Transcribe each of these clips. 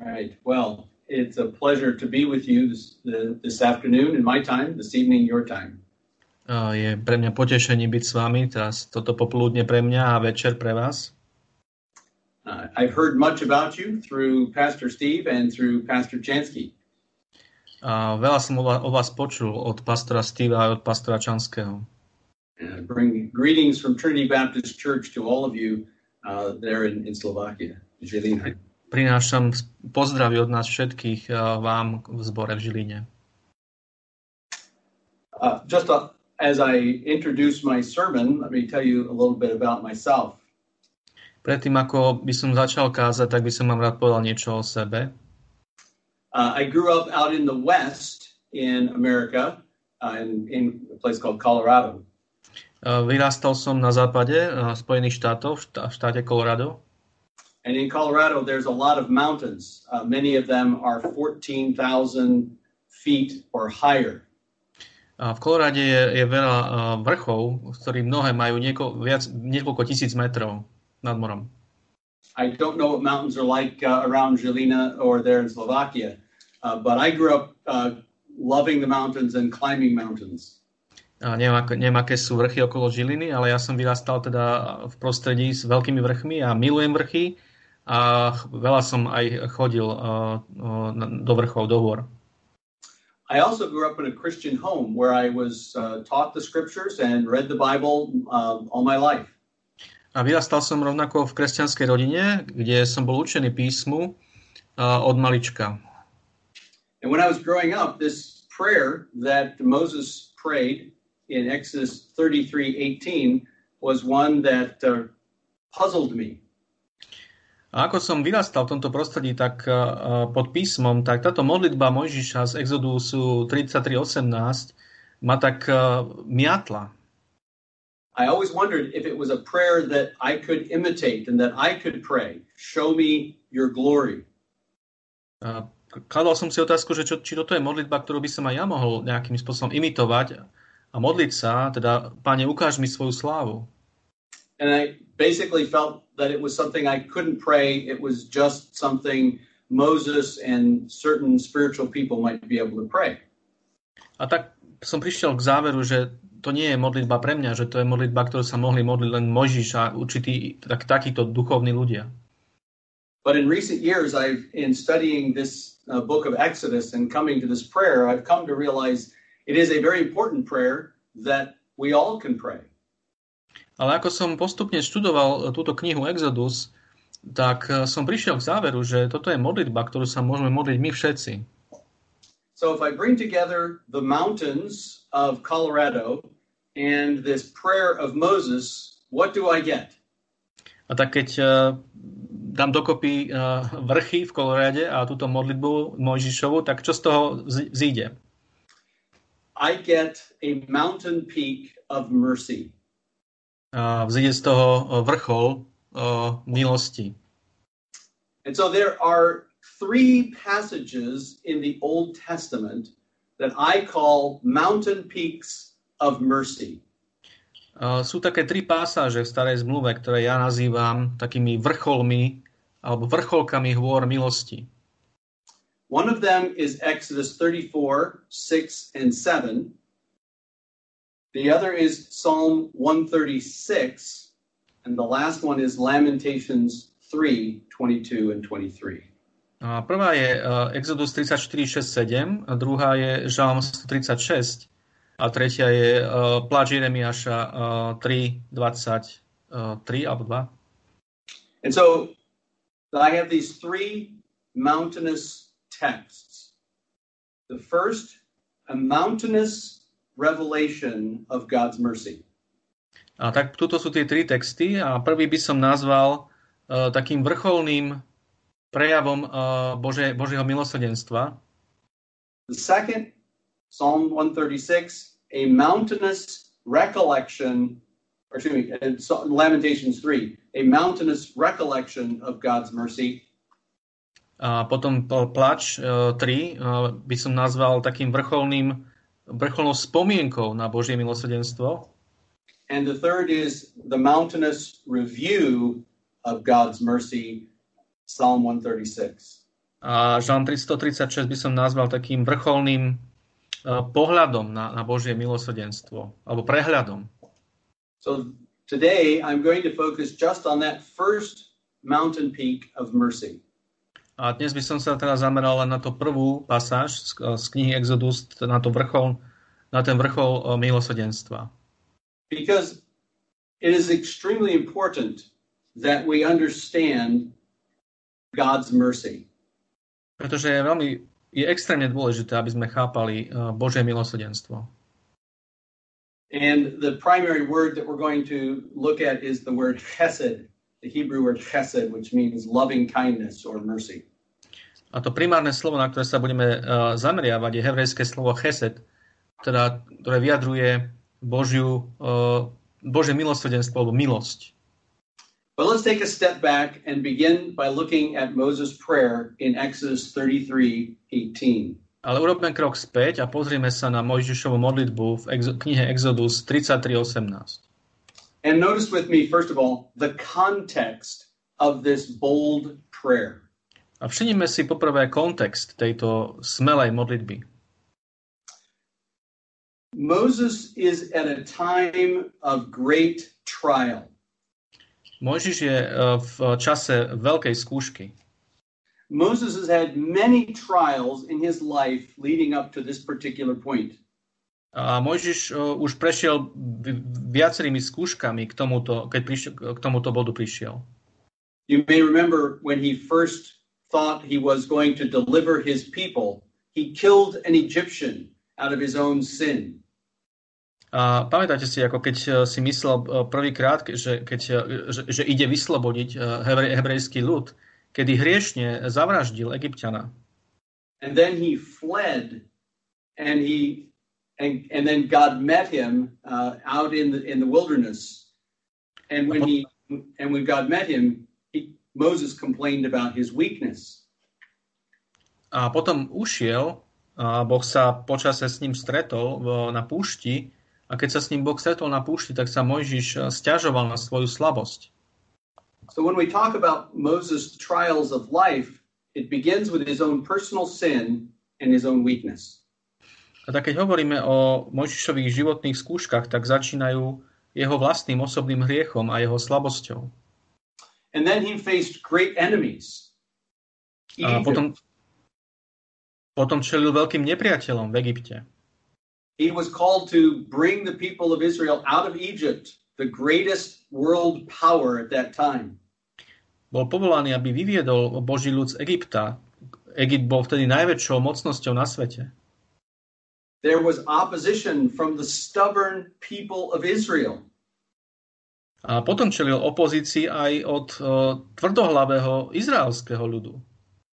right. Well, it's a pleasure to be with you this, this afternoon in my time, this evening your time. Je pre mňa potešením byť s vami, teraz toto popoludne pre mňa a večer pre vás. Uh, I've heard much about you through Pastor Steve and through Pastor Chansky. A veľa som o vás počul od pastora Steva a od pastora Čanského. And bring greetings from Trinity Baptist Church to all of you uh, there in, in Slovakia, Žilina. Prinášam pozdravy od nás všetkých uh, vám v zbore v Žiline. Uh, just a, as I introduce my sermon, let me tell you a little bit about myself. Predtým, ako by som začal kázať, tak by som vám rád povedal niečo o sebe. Uh, I grew up out in the West in America, uh, in, in a place called Colorado. Uh, vyrastal som na západe uh, Spojených štátov, v štáte Colorado. And in Colorado, there's a lot of mountains. Uh, many of them are 14,000 feet or higher. A v Kolorade je, je veľa uh, vrchov, z ktorých mnohé majú nieko, viac, niekoľko tisíc metrov nad morom. I don't know what mountains are like uh, around Žilina or there in Slovakia, uh, but I grew up uh, loving the mountains and climbing mountains. A neviem, ak, neviem, aké sú vrchy okolo Žiliny, ale ja som vyrastal teda v prostredí s veľkými vrchmi a milujem vrchy a veľa som aj chodil uh, uh, do vrchov, do hôr. I also grew up in a Christian home where I was uh, taught the scriptures and read the Bible uh, all my life. A vyrastal som rovnako v kresťanskej rodine, kde som bol učený písmu uh, od malička. And when I was growing up, this prayer that Moses prayed in Exodus 33:18 was one that uh, puzzled me. A ako som vyrastal v tomto prostredí, tak uh, pod písmom, tak táto modlitba Mojžiša z Exodusu 33.18 ma tak uh, miatla. I always wondered if it was a prayer that I could imitate and that I could pray. Show me your glory. Kladol som si otázku, že čo, či toto je modlitba, ktorú by som aj ja mohol nejakým spôsobom imitovať a modliť sa, teda, Pane, ukáž mi svoju slávu. And I basically felt that it was something I couldn't pray. It was just something Moses and certain spiritual people might be able to pray. A tak som prišiel k záveru, že to nie je modlitba pre mňa, že to je modlitba, ktorú sa mohli modliť len Mojžiš a určití tak, takíto duchovní ľudia. But in recent years, I've in studying this uh, book of Exodus and coming to this prayer, I've come to realize it is a very important prayer that we all can pray. Ale ako som postupne študoval túto knihu Exodus, tak som prišiel k záveru, že toto je modlitba, ktorú sa môžeme modliť my všetci. So if I bring together the mountains of Colorado and this prayer of Moses, what do I get? A tak keď uh, dám dokopy uh, vrchy v Kolorade a túto modlitbu Mojžišovu, tak čo z toho zíde? I get a mountain peak of mercy. Uh, vzíde z toho vrchol uh, milosti. And so there are three passages in the Old Testament that I call mountain peaks of mercy. Uh, sú také tri pasáže v starej zmluve, ktoré ja nazývam takými vrcholmi alebo vrcholkami hôr milosti. One of them is Exodus 34, 6 and 7. The other is Psalm 136. And the last one is Lamentations 3, 22 and 23. Prvá je Exodus 34, 6, 7, a druhá je Žalm 136 a tretia je Pláč Jeremiáša 3, 23 alebo 2. And so I have these three mountainous texts. The first, a mountainous revelation of God's mercy. A tak tuto sú tie tri texty a prvý by som nazval uh, takým vrcholným prejavom uh, Bože, Božieho milosrdenstva. The second, Psalm 136, a mountainous recollection, or excuse me, Lamentations 3, a mountainous recollection of God's mercy. A potom plač uh, 3 uh, by som nazval takým vrcholným, vrcholnou spomienkou na Božie milosrdenstvo. And the third is the mountainous review of God's mercy Psalm 136. A Žalm 336 by som nazval takým vrcholným uh, pohľadom na, na Božie milosrdenstvo, alebo prehľadom. So today I'm going to focus just on that first mountain peak of mercy. A dnes by som sa teda zameral len na to prvú pasáž z, z knihy Exodus, na, to vrchol, na ten vrchol uh, milosrdenstva. Because it is extremely important that we understand God's mercy. Pretože je veľmi, je extrémne dôležité, aby sme chápali uh, Božie milosrdenstvo. And the primary word that we're going to look at is the word chesed, the Hebrew word chesed, which means loving kindness or mercy. A to primárne slovo, na ktoré sa budeme uh, zameriavať, je hebrejské slovo chesed, teda, ktoré vyjadruje Božiu, uh, Božie milosrdenstvo alebo milosť. But let's take a step back and begin by looking at Moses' prayer in Exodus 33:18. Ale urobme krok späť a pozrieme sa na Mojžišovu modlitbu v Exo- knihe Exodus 33.18. And notice with me, first of all, the context of this bold prayer. A všimnime si poprvé kontext tejto smelej modlitby. Moses is at a time of great trial. Mojžiš je uh, v čase veľkej skúšky. Moses has had many trials in his life leading up to this particular point. A Mojžiš uh, už prešiel vi- viacerými skúškami k tomuto, keď prišiel, k tomuto bodu prišiel. You may remember when he first thought he was going to deliver his people, he killed an Egyptian out of his own sin. A pamätáte si, ako keď uh, si myslel uh, prvýkrát, že, keď, uh, že, že ide vyslobodiť hebrej, hebrejský ľud, kedy hriešne zavraždil Egyptiana. And then he fled and he and, and then God met him uh, out in the in the wilderness. And when he and when God met him, Moses complained about his weakness. A potom ušiel, a Boh sa počase s ním stretol na púšti a keď sa s ním Boh stretol na púšti, tak sa Mojžiš stiažoval na svoju slabosť. So when we talk about Moses' trials of life, it begins with his own personal sin and his own weakness. A tak keď hovoríme o Mojžišových životných skúškach, tak začínajú jeho vlastným osobným hriechom a jeho slabosťou. And then he faced great enemies. A potom, potom čelil veľkým nepriateľom v Egypte. He was called to bring the people of Israel out of Egypt, the greatest world power at that time. Bol povolaný, aby vyviedol Boží ľud z Egypta. Egypt bol vtedy najväčšou mocnosťou na svete. There was opposition from the stubborn people of Israel. A potom čelil opozícii aj od uh, tvrdohlavého izraelského ľudu.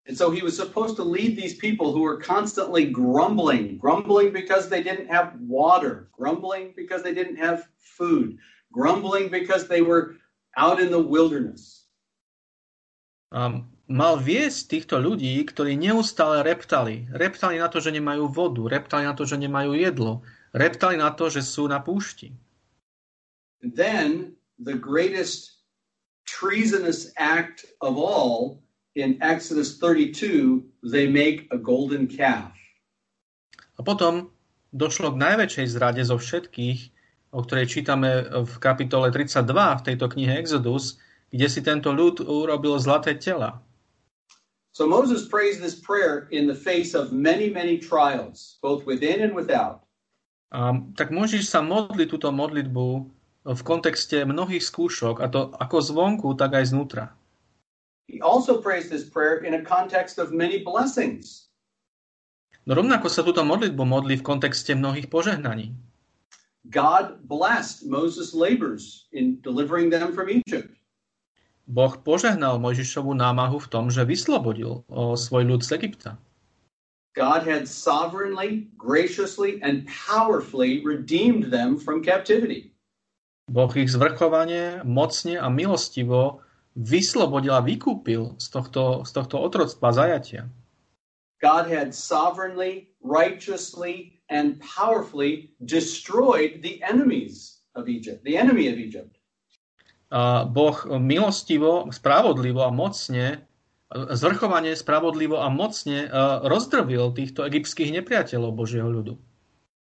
And so he was supposed to lead these people who were constantly grumbling, grumbling because they didn't have water, grumbling because they didn't have food, grumbling because they were out in the wilderness. A mal viesť týchto ľudí, ktorí neustále reptali. Reptali na to, že nemajú vodu, reptali na to, že nemajú jedlo, reptali na to, že sú na púšti. And then the greatest treasonous act of all in Exodus 32, they make a golden calf. A potom došlo k najväčšej zrade zo všetkých, o ktorej čítame v kapitole 32 v tejto knihe Exodus, kde si tento ľud urobil zlaté tela. So Moses prays this prayer in the face of many, many trials, both within and without. A tak môžeš sa modliť túto modlitbu v kontexte mnohých skúšok, a to ako zvonku, tak aj znútra. He also prays this prayer in a context of many blessings. No rovnako sa túto modlitbu modlí v kontexte mnohých požehnaní. God blessed Moses' labors in delivering them from Egypt. Boh požehnal Mojžišovu námahu v tom, že vyslobodil o, svoj ľud z Egypta. God had sovereignly, graciously, and powerfully redeemed them from captivity. Boh ich zvrchovane, mocne a milostivo vyslobodil a vykúpil z tohto, z tohto otroctva zajatia. God had sovereignly, righteously, and powerfully destroyed the enemies of Egypt, the enemy of Egypt. A boh milostivo, spravodlivo a mocne zvrchovane, spravodlivo a mocne rozdrvil týchto egyptských nepriateľov Božieho ľudu.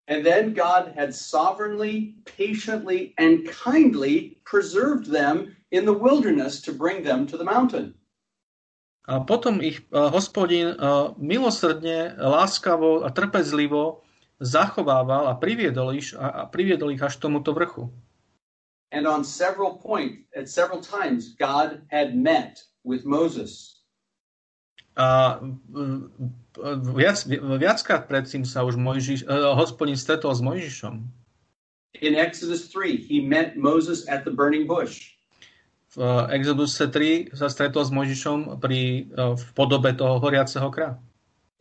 And then God had sovereignly, patiently, and kindly preserved them in the wilderness to bring them to the mountain. A potom ich hospodin milosrdne, láskavo a trpezlivo zachovával a priviedol ich, a priviedol ich až tomuto vrchu. And on several points, at several times, God had met with Moses. A viac, viackrát predtým sa už Mojžiš, uh, hospodin stretol s Mojžišom. In Exodus 3, he met Moses at the burning bush. V uh, Exoduse 3 sa stretol s Mojžišom pri, uh, v podobe toho horiaceho kra.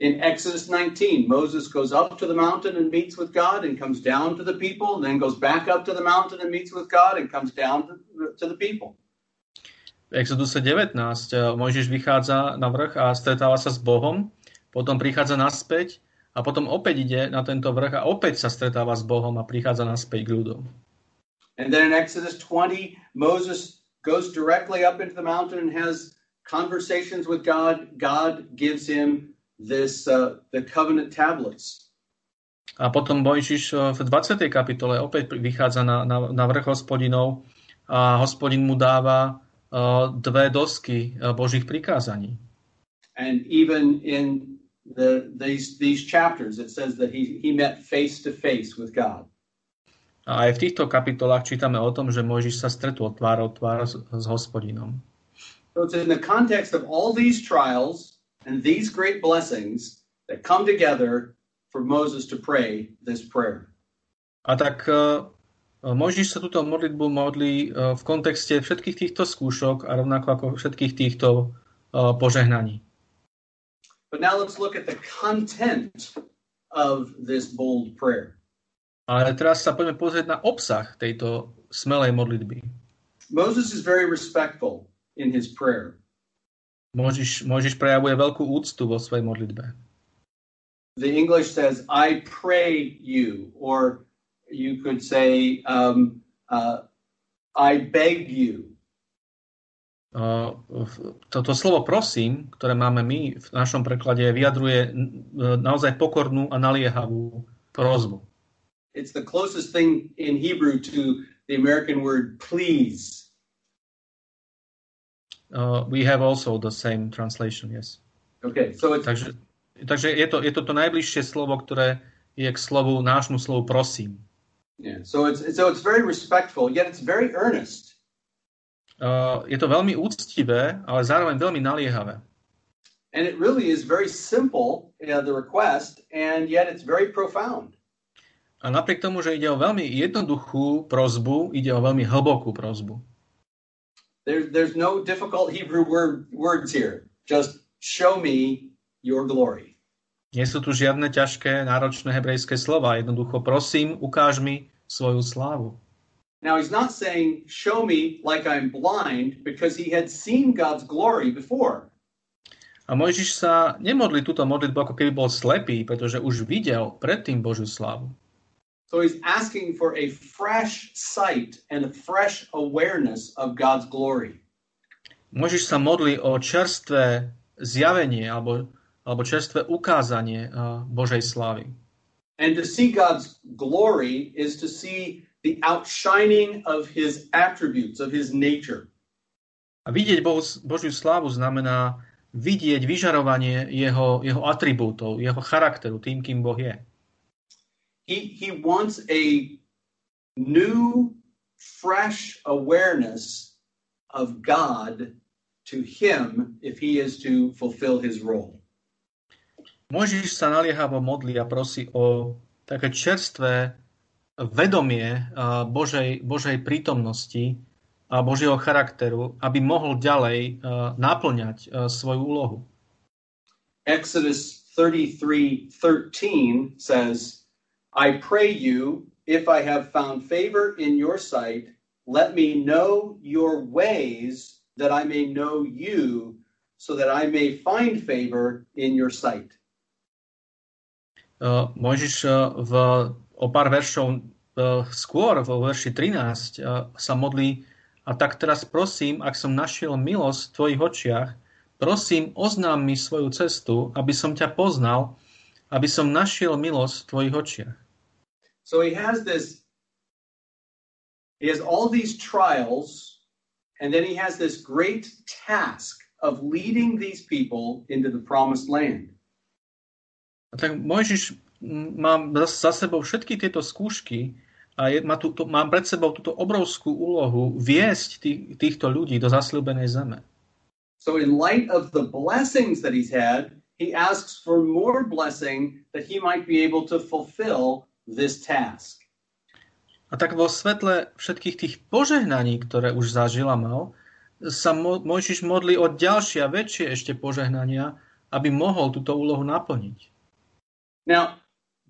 In Exodus 19, Moses goes up to the mountain and meets with God and comes down to the people, and then goes back up to the mountain and meets with God and comes down to, to the people. V Exoduse 19 eh, Mojžiš vychádza na vrch a stretáva sa s Bohom, potom prichádza naspäť a potom opäť ide na tento vrch a opäť sa stretáva s Bohom a prichádza naspäť k ľudom. And then in Exodus 20, Moses goes directly up into the mountain and has conversations with God. God gives him this, uh, the covenant tablets. A potom Mojžiš uh, v 20. kapitole opäť vychádza na, na, na vrch hospodinov a hospodin mu dáva uh, dve dosky uh, Božích prikázaní. And even in the, these, these chapters it says that he, he met face to face with God. A aj v týchto kapitolách čítame o tom, že Mojžiš sa stretol tvárou tvár s, s hospodinom. So it's in the context of all these trials and these great blessings that come together for Moses to pray this prayer. A tak uh, Mojžiš sa túto modlitbu modlí uh, v kontexte všetkých týchto skúšok a rovnako ako všetkých týchto uh, požehnaní. But now let's look at the content of this bold prayer. Ale teraz sa poďme pozrieť na obsah tejto smelej modlitby. Moses is very respectful in his prayer. Mojžiš, Mojžiš prejavuje veľkú úctu vo svojej modlitbe. The English says, I pray you, or you could say, um, uh, I beg you. Toto slovo prosím, ktoré máme my v našom preklade, vyjadruje naozaj pokornú a naliehavú prozbu. It's the closest thing in Hebrew to the American word please. Uh, we have also the same translation, yes. Okay, so it's... Takže, takže je, to, je to to najbližšie slovo, ktoré je k slovu, nášmu slovu prosím. Yeah, so it's, so it's very respectful, yet it's very earnest. Uh, je to veľmi úctivé, ale zároveň veľmi naliehavé. And it really is very simple, you know, the request, and yet it's very profound. A napriek tomu, že ide o veľmi jednoduchú prozbu, ide o veľmi hlbokú prozbu. There's, there's no difficult Hebrew word, words here. Just show me your glory. Nie sú tu žiadne ťažké, náročné hebrejské slova. Jednoducho, prosím, ukáž mi svoju slávu. Now he's not saying, show me like I'm blind, because he had seen God's glory before. A Mojžiš sa nemodlí túto modlitbu, ako keby bol slepý, pretože už videl predtým Božiu slávu. So he's asking for a fresh sight and a fresh awareness of God's glory. Môžeš sa modli o čerstvé zjavenie alebo, alebo čerstvé ukázanie Božej slávy. And to see God's glory is to see the outshining of his attributes, of his nature. A vidieť Bohu, Božiu slávu znamená vidieť vyžarovanie jeho, jeho atribútov, jeho charakteru, tým, kým Boh je. He, he wants a new, fresh awareness of God to him if he is to fulfill his role. Môžeš sa naliehavo modli a prosí o také čerstvé vedomie Božej, Božej prítomnosti a Božieho charakteru, aby mohol ďalej naplňať svoju úlohu. Exodus 33:13 says, I pray you, if I have found favor in your sight, let me know your ways that I may know you, so that I may find favor in your sight. Uh, Mojžiš uh, v, o pár veršov uh, skôr, vo verši 13, uh, sa modlí a tak teraz prosím, ak som našiel milosť v tvojich očiach, prosím, oznám mi svoju cestu, aby som ťa poznal, aby som našiel milosť v tvojich očiach. So he has this, he has all these trials, and then he has this great task of leading these people into the promised land. A tak Mojžiš má za sebou všetky tieto skúšky a je, má, tu, to, má pred sebou túto obrovskú úlohu viesť tých, týchto ľudí do zasľúbenej zeme. So in light of the blessings that he's had, he asks for more blessing that he might be able to fulfill this task. A tak vo svetle všetkých tých požehnaní, ktoré už zažil a mal, sa Mojžiš modlí o ďalšie a väčšie ešte požehnania, aby mohol túto úlohu naplniť. Now,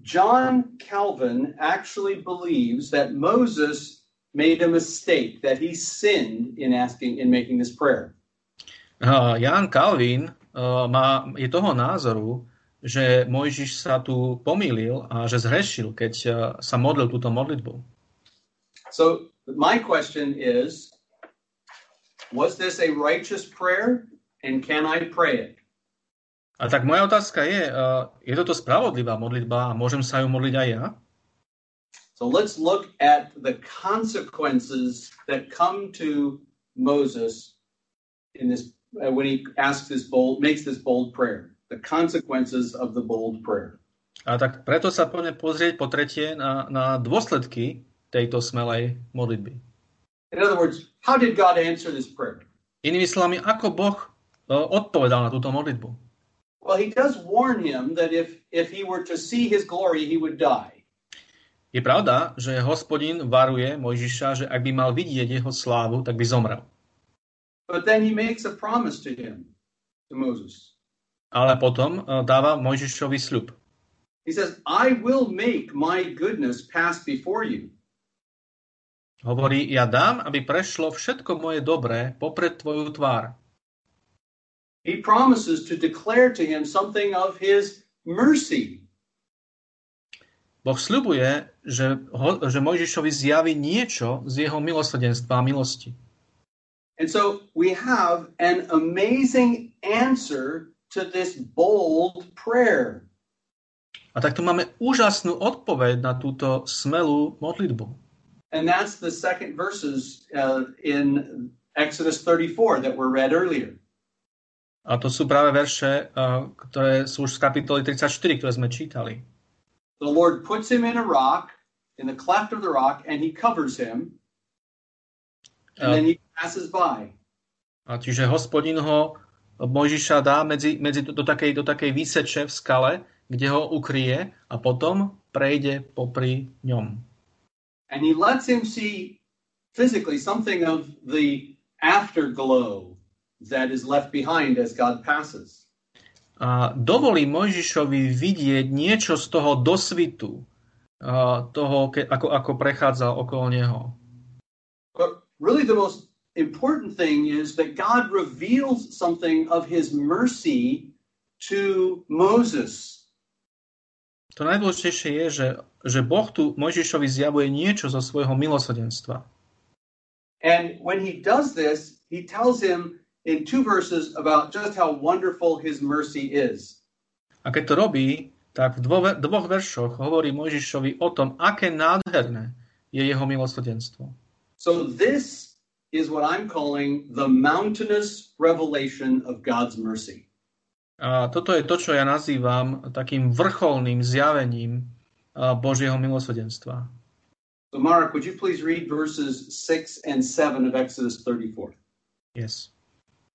John Calvin actually believes that Moses made a mistake, that he sinned in asking, in making this prayer. Uh, Jan Calvin uh, má, je toho názoru, že Mojžiš sa tu pomýlil a že zhrešil, keď uh, sa modlil túto modlitbu. So my question is, was this a righteous prayer and can I pray it? A tak moja otázka je, uh, je toto spravodlivá modlitba a môžem sa ju modliť aj ja? So let's look at the consequences that come to Moses in this uh, when he asks this bold makes this bold prayer. The consequences of the bold prayer. A tak preto sa poďme pozrieť po tretie na, na dôsledky tejto smelej modlitby. In other words, how did God answer this prayer? Inými slovami, ako Boh uh, odpovedal na túto modlitbu? Well, he does warn him that if, if he were to see his glory, he would die. Je pravda, že hospodin varuje Mojžiša, že ak by mal vidieť jeho slávu, tak by zomrel. But then he makes a promise to him, to Moses. Ale potom uh, dáva Mojžišovi sľub. He says, I will make my goodness pass before you. Hovorí, ja dám, aby prešlo všetko moje dobré popred tvoju tvár. He promises to declare to him something of his mercy. Boh sľubuje, že, ho, že Mojžišovi zjaví niečo z jeho milosrdenstva a milosti. And so we have an amazing answer to this bold prayer. A tak tu máme úžasnú odpoveď na túto smelú modlitbu. And that's the second verses uh, in Exodus 34 that were read earlier. A to sú práve verše, ktoré sú už z kapitoly 34, ktoré sme čítali. The Lord puts him in a rock, in the cleft of the rock, and he covers him, and then he passes by. A čiže hospodin ho Mojžiša dá medzi, medzi do, do, takej, do takej výseče v skale, kde ho ukrie a potom prejde popri ňom. And he lets him see physically something of the afterglow that is left behind as God passes. A dovolí Mojžišovi vidieť niečo z toho dosvitu, toho, ako, ako prechádza okolo neho. But really the most important thing is that God reveals something of his mercy to Moses. To najdôležitejšie je, že, že Boh tu Mojžišovi zjavuje niečo zo svojho milosrdenstva. And when he does this, he tells him in two verses about just how wonderful his mercy is. A keď to robí, tak v dvo- dvoch veršoch hovorí Mojžišovi o tom, aké nádherné je jeho milosrdenstvo. So this is what I'm calling the mountainous revelation of God's mercy. A toto je to, čo ja nazývam takým vrcholným zjavením Božieho milosrdenstva. So Mark, would you please read verses 6 and 7 of Exodus 34? Yes.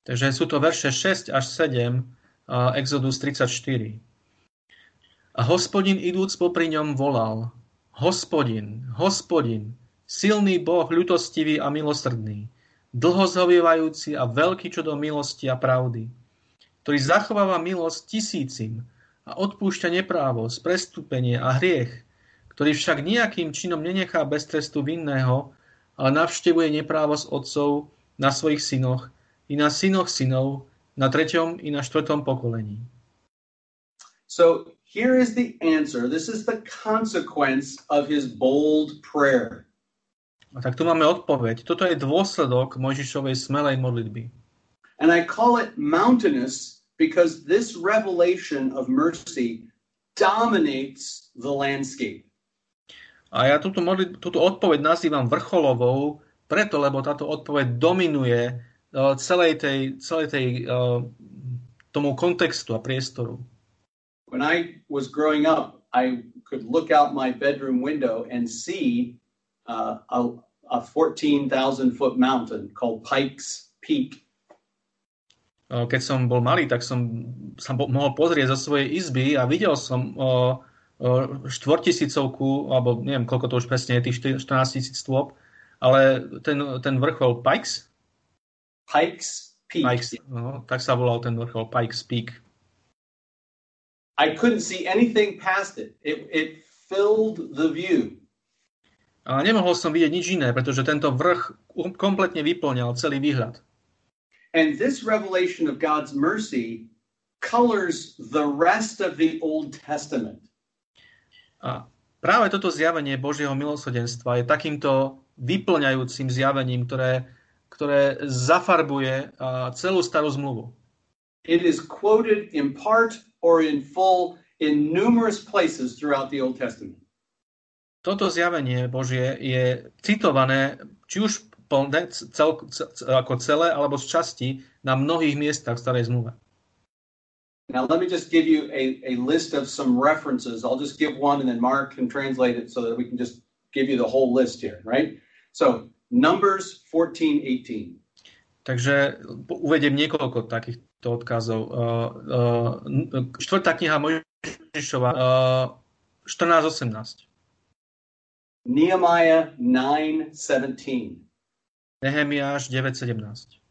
Takže sú to verše 6 až 7, uh, Exodus 34. A hospodin idúc popri ňom volal, hospodin, hospodin, silný Boh, ľutostivý a milosrdný, dlhozhovievajúci a veľký čo do milosti a pravdy, ktorý zachováva milosť tisícim a odpúšťa neprávosť, prestúpenie a hriech, ktorý však nejakým činom nenechá bez trestu vinného, ale navštevuje neprávosť otcov na svojich synoch i na synoch synov, na treťom i na štvrtom pokolení. So here is the answer. This is the consequence of his bold prayer. A tak tu máme odpoveď. Toto je dôsledok Mojžišovej smelej modlitby. And I call it mountainous because this revelation of mercy dominates the landscape. A ja túto, modli, túto odpoveď nazývam vrcholovou, preto, lebo táto odpoveď dominuje celej tej, celej tej uh, tomu kontextu a priestoru. When I was growing up, I could look out my bedroom window and see uh, a, a 14,000 foot mountain called Pikes Peak. Keď som bol malý, tak som sa mohol pozrieť zo svojej izby a videl som uh, štvortisícovku, alebo neviem, koľko to už presne je, tých 14 tisíc stôp, ale ten, ten vrchol Pikes? Pikes Peak. Pikes, no, tak sa volal ten vrchol Pikes Peak. I couldn't see anything past it. It, it filled the view. A nemohol som vidieť nič iné, pretože tento vrch kompletne vyplňal celý výhľad. And this revelation of God's mercy colors the rest of the Old Testament. A práve toto zjavenie Božieho milosrdenstva je takýmto vyplňajúcim zjavením, ktoré, ktoré zafarbuje celú starú zmluvu. It is quoted in part or in full in numerous places throughout the Old Testament. Toto zjavenie Božie je citované či už plné, cel, cel, ako celé alebo z časti na mnohých miestach v starej zmluve. Now, let me just give you a, a list of some references. I'll just give one and then Mark can translate it so that we can just give you the whole list here, right? So, Numbers 14, 18. Takže uvediem niekoľko takýchto odkazov. Uh, uh, štvrtá kniha Mojžišova, uh, 14.18. Nehemiah 9:17. Nehemiáš 9.17.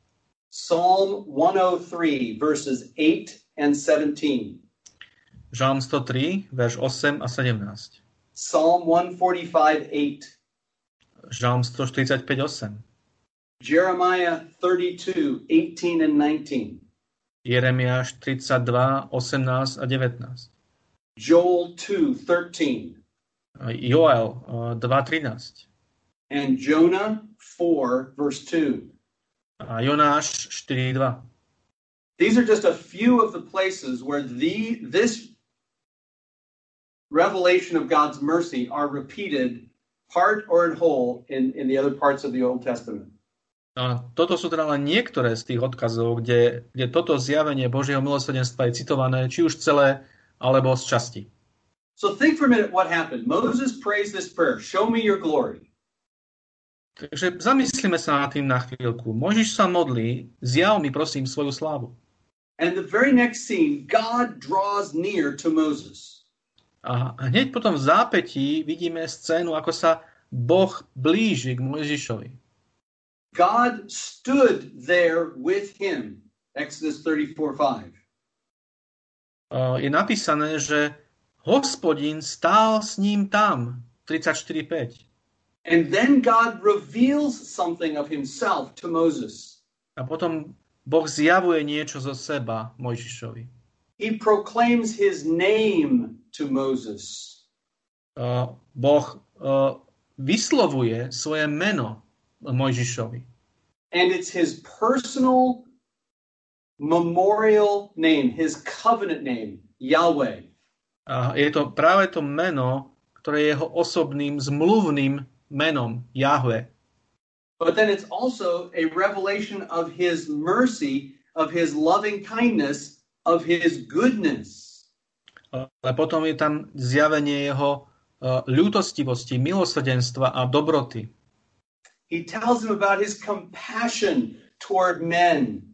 Psalm 103 verses 8 and 17. Žalm 103, verš 8 a 17. Psalm 145 8. Žalm 145, 8. Jeremiah 32 18 and 19. Jeremiáš 32, 18 a 19. Joel 2 13. Joel eh, 2.13. And Jonah 4 verse 2. A Jonáš 4.2. These are just a few of the places where the this revelation of God's mercy are repeated part or in whole in, in the other parts of the Old Testament. A toto sú teda len niektoré z tých odkazov, kde, kde toto zjavenie Božieho milosrdenstva je citované či už celé, alebo z časti. So think for a minute what happened. Moses prays this prayer, show me your glory. Takže zamyslíme sa nad tým na chvíľku. Môžeš sa modlí, zjav mi prosím svoju slávu. And the very next scene, God draws near to Moses. A hneď potom v zápätí vidíme scénu, ako sa Boh blíži k Mojžišovi. God stood there with him. Exodus 34:5. Je napísané, že hospodin stál s ním tam. 34.5. And then God reveals something of himself to Moses. A potom Boh zjavuje niečo zo seba Mojžišovi. He proclaims his name to Moses. Uh, boh uh, vyslovuje svoje meno Mojžišovi. And it's his personal memorial name, his covenant name, Yahweh. A je to práve to meno, ktoré je jeho osobným zmluvným menom. But then it's also a revelation of his mercy, of his loving kindness, of his goodness. Ale potom je tam zjavenie jeho uh, ľútostivosti, milosrdenstva a dobroty. He tells him about his compassion toward men.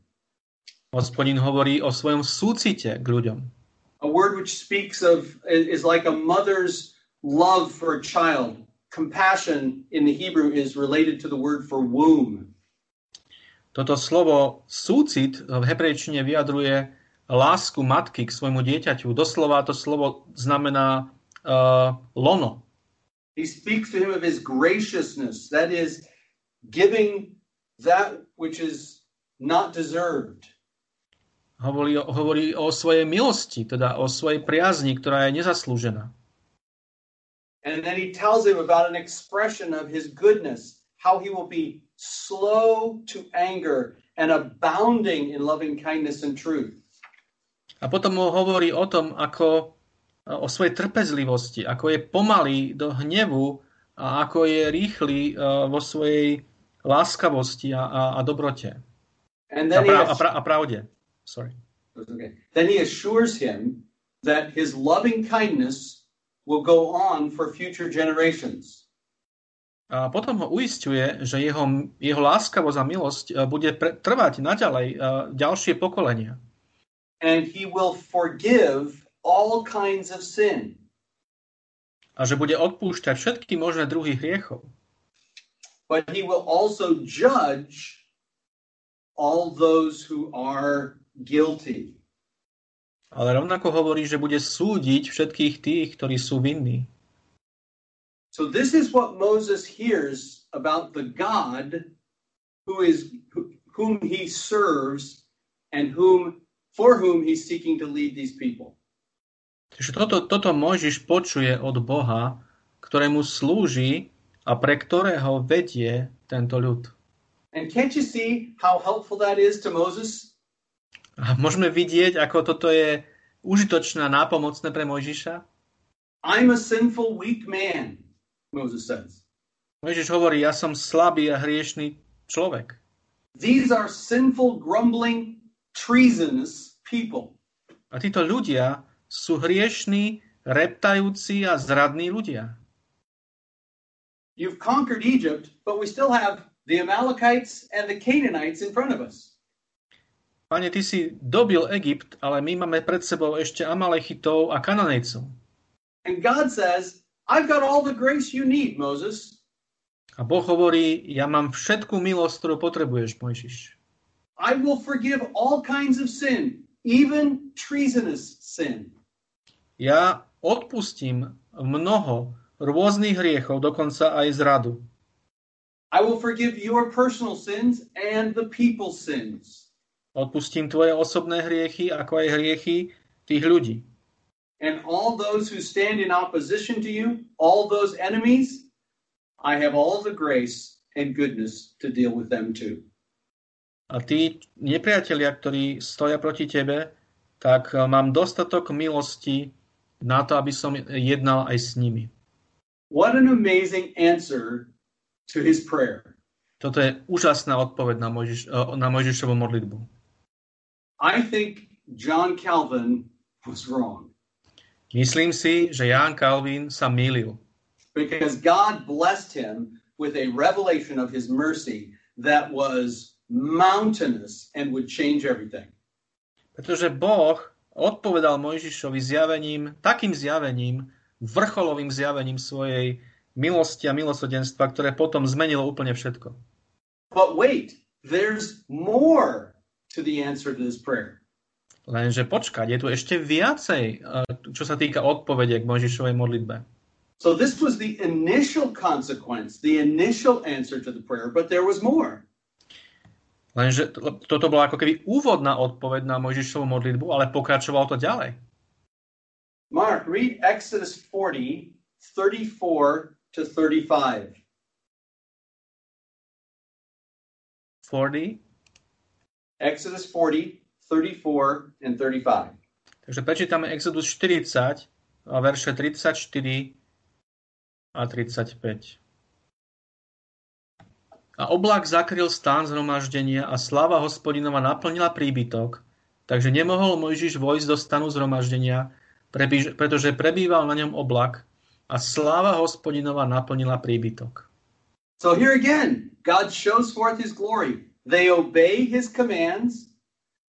Hospodin hovorí o svojom súcite k ľuďom. A word which speaks of is like a mother's love for a child. Compassion in the Hebrew is related to the word for womb. Toto slovo súcit v hebrejčine vyjadruje lásku matky k svojmu dieťaťu. Doslova to slovo znamená uh, lono. He speaks to him of his graciousness, that is, giving that which is not deserved. Hovorí, hovorí o svojej milosti, teda o svojej priazni, ktorá je nezaslúžená. And then he tells him about an expression of his goodness, how he will be slow to anger and abounding in loving kindness and truth. A potom mu hovorí o tom, ako o svojej trpezlivosti, ako je pomalý do hnevu a ako je rýchly uh, vo svojej láskavosti a, a, a dobrote. And A, then, he, pra, a, pra, a pravde. Sorry. okay. then he assures him that his loving kindness will go on for future generations. A potom ho uistuje, že jeho, jeho láskavosť a milosť uh, bude pre, trvať naďalej ďalšie pokolenia. And he will forgive all kinds of sin. A že bude odpúšťať všetky možné druhy hriechov. But he will also judge all those who are guilty. Ale rovnako hovorí, že bude súdiť všetkých tých, ktorí sú vinní. So this is what Moses hears about the God who is who- whom he serves and whom for whom he's seeking to lead these people. Takže toto, toto Mojžiš počuje od Boha, ktorému slúži a pre ktorého vedie tento ľud. And can't you see how helpful that is to Moses? A môžeme vidieť, ako toto je užitočné a nápomocné pre Mojžiša. I'm a sinful, weak man, Moses says. Mojžiš hovorí, ja som slabý a hriešný človek. These are sinful, grumbling, treasonous people. A títo ľudia sú hriešní, reptajúci a zradní ľudia. You've conquered Egypt, but we still have the Amalekites and the Canaanites in front of us. Pane, ty si dobil Egypt, ale my máme pred sebou ešte Amalechitov a Kananejcov. And God says, I've got all the grace you need, Moses. A Boh hovorí, ja mám všetku milosť, ktorú potrebuješ, Mojžiš. I will forgive all kinds of sin, even treasonous sin. Ja odpustím mnoho rôznych hriechov, dokonca aj zradu. I will forgive your personal sins and the people's sins. Odpustím tvoje osobné hriechy, ako aj hriechy tých ľudí. And all those who stand in opposition to you, all those enemies, I have all the grace and goodness to deal with them too. A tí nepriatelia, ktorí stoja proti tebe, tak eh, mám dostatok milosti na to, aby som jednal aj s nimi. What an amazing answer to his prayer. Toto je úžasná odpoveď na, Mojžiš, eh, na Mojžišovú modlitbu. I think John Calvin was wrong Myslím si, že Ján Kalvín sa mýlil, because God blessed him with a revelation of his mercy that was mountainous and would change everything. pretože Boh odpovedal Mojžišovi zjavením, takým zjavením, vrcholovým zjavením svojej milosti a milosrdenstva, ktoré potom zmenilo úplne všetko. But wait, there's more to the answer to this prayer. Lenže počkať, je tu ešte viacej, eh, čo sa týka odpovede k Mojžišovej modlitbe. So this was the initial consequence, the initial answer to the prayer, but there was more. Lenže to- toto bola ako keby úvodná odpoveď na Mojžišovú modlitbu, ale pokračovalo to ďalej. Mark, read Exodus 40, 34 to 35. 40. Exodus 40, 34 and 35. Takže prečítame Exodus 40, a verše 34 a 35. A oblak zakryl stán zhromaždenia a sláva hospodinova naplnila príbytok, takže nemohol Mojžiš vojsť do stanu zhromaždenia, pretože prebýval na ňom oblak a sláva hospodinova naplnila príbytok. So here again, God shows forth his glory. They obey his commands,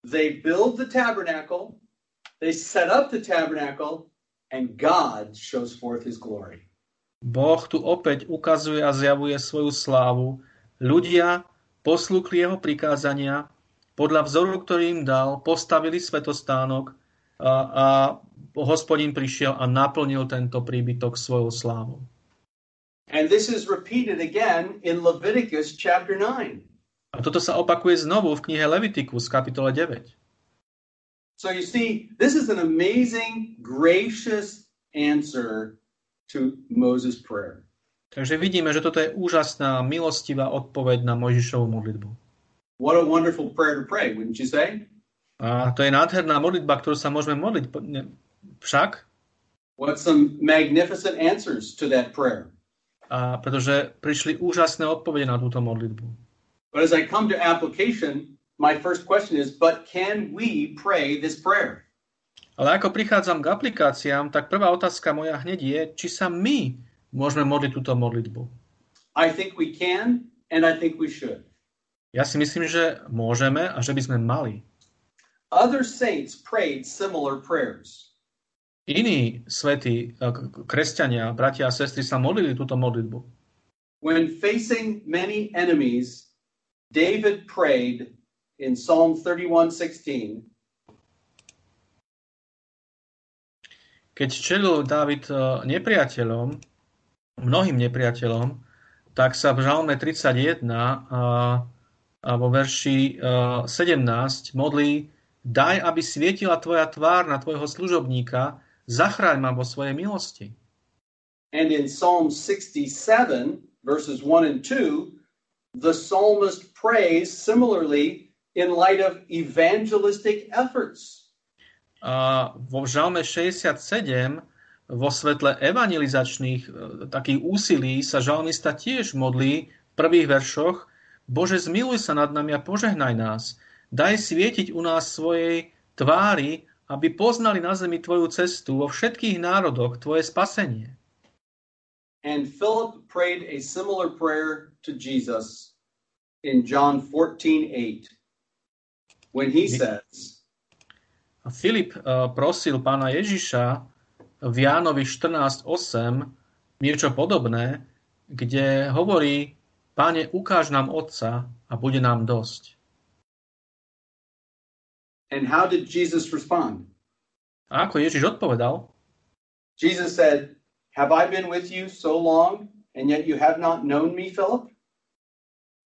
they build the tabernacle, they set up the tabernacle, and God shows forth his glory. Boh tu opäť ukazuje a zjavuje svoju slávu. Ľudia poslúchli jeho prikázania, podľa vzoru, ktorý im dal, postavili svetostánok a, a hospodin prišiel a naplnil tento príbytok svojou slávou. And this is repeated again in Leviticus chapter 9. A toto sa opakuje znovu v knihe Levitikus, kapitole 9. So you see, this is an amazing, gracious answer to Moses' prayer. Takže vidíme, že toto je úžasná, milostivá odpoveď na Mojžišovú modlitbu. What a wonderful prayer to pray, wouldn't you say? A to je nádherná modlitba, ktorú sa môžeme modliť. Však, What some magnificent answers to that prayer. a pretože prišli úžasné odpovede na túto modlitbu. But as I come to application, my first question is, but can we pray this prayer? Ale ako prichádzam k aplikáciám, tak prvá otázka moja hneď je, či sa my môžeme modliť túto modlitbu. I think we can, and I think we should. Ja si myslím, že môžeme a že by sme mali. Other saints prayed similar prayers. Iní svätí, k- kresťania, bratia a sestry sa modlili túto modlitbu. When facing many enemies, David prayed in Psalm 31:16, Keď čelil Dávid eh, nepriateľom, mnohým nepriateľom, tak sa v Žalme 31 a, a vo verši eh, 17 modlí Daj, aby svietila tvoja tvár na tvojho služobníka, zachráň ma vo svojej milosti. and in Psalm 67 verses 1 and 2, the psalmist prays similarly in light of evangelistic efforts. A vo Žalme 67 vo svetle evangelizačných e, takých úsilí sa žalmista tiež modlí v prvých veršoch Bože, zmiluj sa nad nami a požehnaj nás. Daj svietiť u nás svojej tvári, aby poznali na zemi Tvoju cestu vo všetkých národoch Tvoje spasenie. And Philip prayed a similar prayer to Jesus in John 14:8 when he says, A Filip e, prosil pána Ježiša v Jánovi 14.8 niečo podobné, kde hovorí, Páne, ukáž nám Otca a bude nám dosť. and how did Jesus respond? A ako Ježiš odpovedal? Jesus said, "Have I been with you so long and yet you have not known me, Philip?"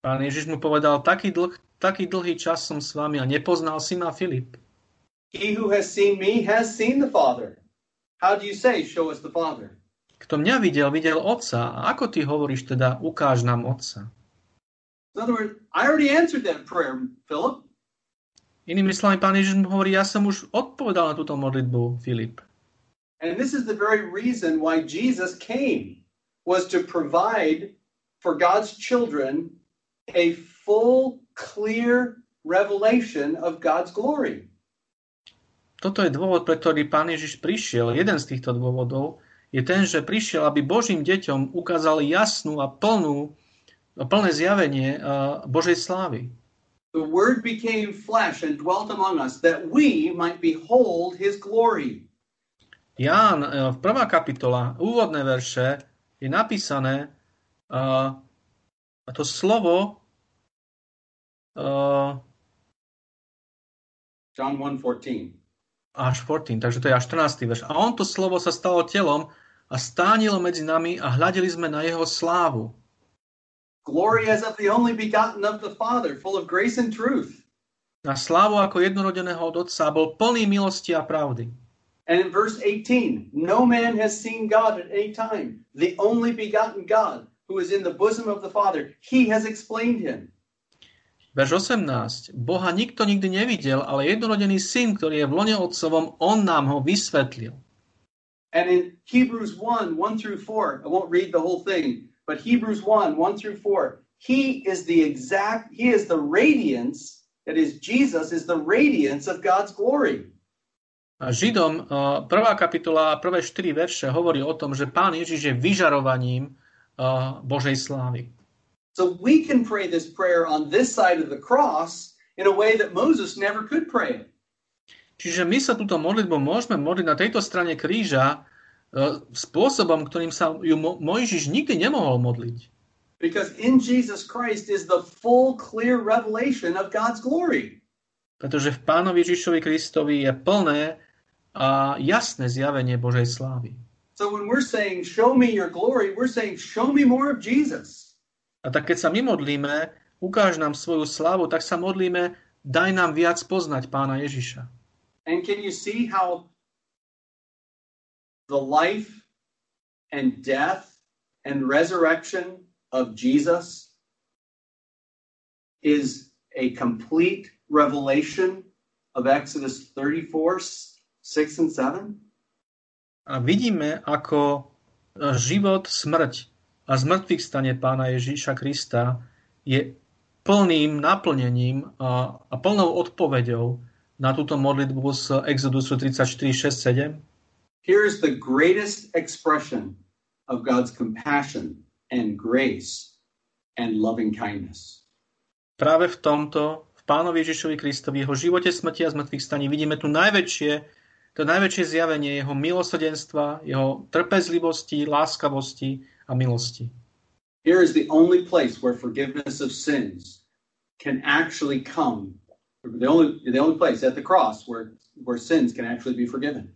Pán Ježiš mu povedal, taký, dlh, taký dlhý čas som s vami a nepoznal si ma Filip. He who has seen me has seen the Father. How do you say, show us the Father? Kto mňa videl, videl Otca. A ako ty hovoríš teda, ukáž nám Otca? In other words, I already answered that prayer, Philip. Inými slovami, pán Ježiš mu hovorí, ja som už odpovedal na túto modlitbu, Filip. And this is the very reason why Jesus came was to provide for God's children a full, clear revelation of God's glory. Toto je dôvod, pre ktorý pán Ježiš prišiel. Jeden z týchto dôvodov je ten, že prišiel, aby Božím deťom ukázal jasnú a plnú, plné zjavenie uh, Božej slávy. The Word became flesh and dwelt among us that we might behold his glory. Ján, uh, v prvá kapitola, úvodné verše, je napísané uh, to slovo uh, John 1:14. Až 14, takže to je až 14. verš. A on to slovo sa stalo telom a stánilo medzi nami a hľadeli sme na jeho slávu. Glory as of the only begotten of the Father, full of grace and truth. Na slávu ako jednorodeného od Otca bol plný milosti a pravdy. And in verse 18, no man has seen God at any time. The only begotten God who is in the bosom of the Father, he has explained him. Verš 18. Boha nikto nikdy nevidel, ale jednorodený syn, ktorý je v lone otcovom, on nám ho vysvetlil. And in Hebrews 1, 1 through 4, I won't read the whole thing, but Hebrews 1, 1 through 4, he is the exact, he is the radiance, that is, Jesus is the radiance of God's glory. A Židom, prvá kapitola, prvé štyri verše hovorí o tom, že Pán Ježiš je vyžarovaním Božej slávy. So we can pray this prayer on this side of the cross in a way that Moses never could pray it. Čiže my sa túto modlitbu môžeme modliť na tejto strane kríža uh, spôsobom, ktorým sa ju Mo- Mojžiš nikdy nemohol modliť. Because in Jesus Christ is the full, clear revelation of God's glory. Pretože v Pánovi Ježišovi Kristovi je plné a jasné zjavenie Božej slávy. So when we're saying, Show me your glory, we're saying, Show me more of Jesus. A tak keď sa my modlíme, ukáž nám svoju slávu, tak sa modlíme, daj nám viac poznať Pána Ježiša. And can you see how the life and death and resurrection of Jesus is a complete revelation of Exodus 34, 6 and 7? A vidíme, ako život, smrť a zmrtvých stane pána Ježíša Krista je plným naplnením a, a plnou odpoveďou na túto modlitbu z Exodusu 34, 6, 7? Here is the greatest expression of God's compassion and grace and loving kindness. Práve v tomto, v pánovi Ježišovi Kristovi, jeho živote, smrti a zmrtvých staní vidíme tu najväčšie, to najväčšie zjavenie jeho milosrdenstva, jeho trpezlivosti, láskavosti a milosti. Here is the only place where forgiveness of sins can actually come. The only, the only place at the cross where, where sins can actually be forgiven.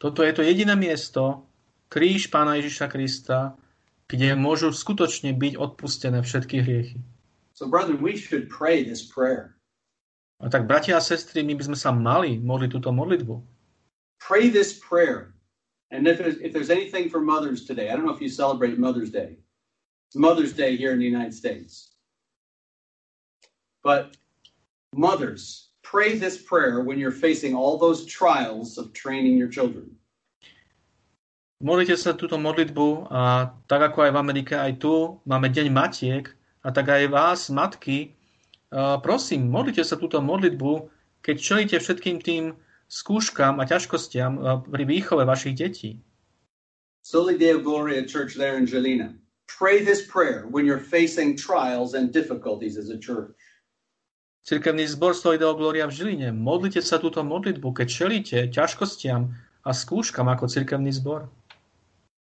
Toto je to jediné miesto, kríž Pána Ježiša Krista, kde môžu skutočne byť odpustené všetky hriechy. So, brethren, we should pray this prayer. A tak, bratia a sestry, my by sme sa mali modliť túto modlitbu. Pray this prayer. And if there's, if there's anything for mothers today, I don't know if you celebrate Mother's Day. It's Mother's Day here in the United States. But mothers, pray this prayer when you're facing all those trials of training your children. Modlite sa túto modlitbu a tak ako aj v Amerike, aj tu máme Deň Matiek, a tak aj vás, matky, prosím, modlite sa túto modlitbu, keď čelíte všetkým tým skúškam a ťažkostiam pri výchove vašich detí. Soli Deo Gloria Church there in Jelena. Pray this prayer when you're facing trials and difficulties as a church. Cirkevný zbor Soli Deo Gloria v Žiline. Modlite sa túto modlitbu, keď čelíte ťažkostiam a skúškam ako cirkevný zbor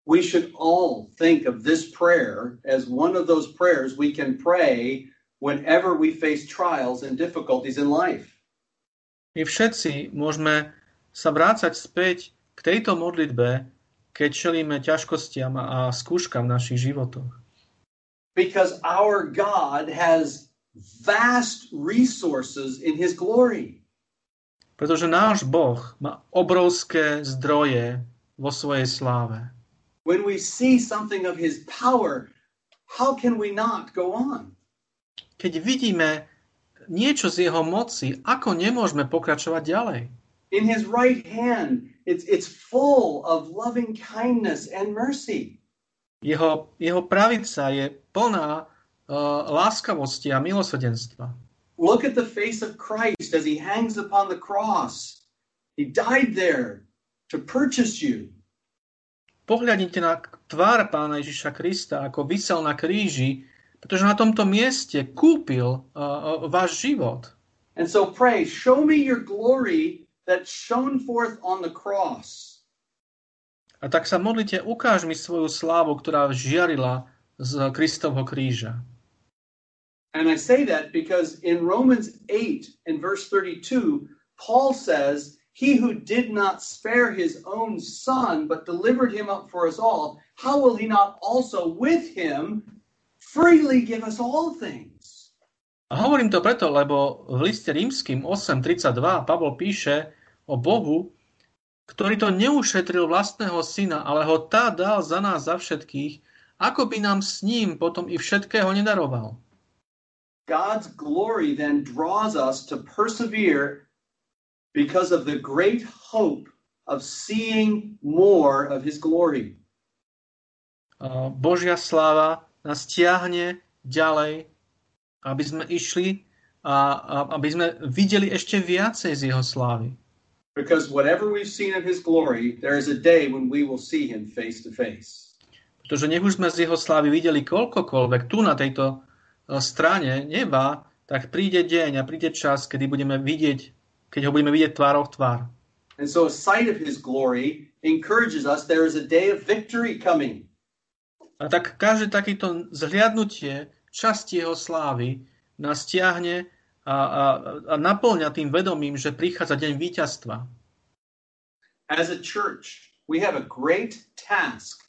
we should all think of this prayer as one of those prayers we can pray whenever we face trials and difficulties in life. My všetci môžeme sa vrácať späť k tejto modlitbe, keď čelíme ťažkostiam a skúškam v našich životoch. Because our God has vast resources in his glory. Pretože náš Boh má obrovské zdroje vo svojej sláve when we see something of his power, how can we not go on? Keď vidíme niečo z jeho moci, ako nemôžeme pokračovať ďalej? In his right hand, it's, it's full of loving kindness and mercy. Jeho, jeho pravica je plná uh, láskavosti a milosrdenstva. Look at the face of Christ as he hangs upon the cross. He died there to purchase you. Pohľadnite na tvár pána Ježiša Krista, ako vysel na kríži, pretože na tomto mieste kúpil uh, uh, váš život. And so pray, show me your glory that shone forth on the cross. A tak sa modlite, ukáž mi svoju slávu, ktorá žiarila z Kristovho kríža. And I say that because in Romans 8 and verse 32, Paul says He who did not spare his own son, but delivered him up for us all, how will he not also with him freely give us all things? A hovorím to preto, lebo v liste rímským 8.32 Pavol píše o Bohu, ktorý to neušetril vlastného syna, ale ho tá dal za nás, za všetkých, ako by nám s ním potom i všetkého nedaroval. God's glory then draws us to persevere because of the great hope of seeing more of his glory. Božia sláva nás tiahne ďalej, aby sme išli a, aby sme videli ešte viacej z jeho slávy. Because whatever we've seen of his glory, there is a day when we will see him face to face. Pretože nech už sme z jeho slávy videli koľkokoľvek tu na tejto strane neba, tak príde deň a príde čas, kedy budeme vidieť keď ho budeme vidieť tvárou v tvár. And so a sight of his glory encourages us there is a day of victory coming. A tak každé takéto zhliadnutie časti jeho slávy nás tiahne a, a, a naplňa tým vedomím, že prichádza deň víťazstva. As a church, we have a great task.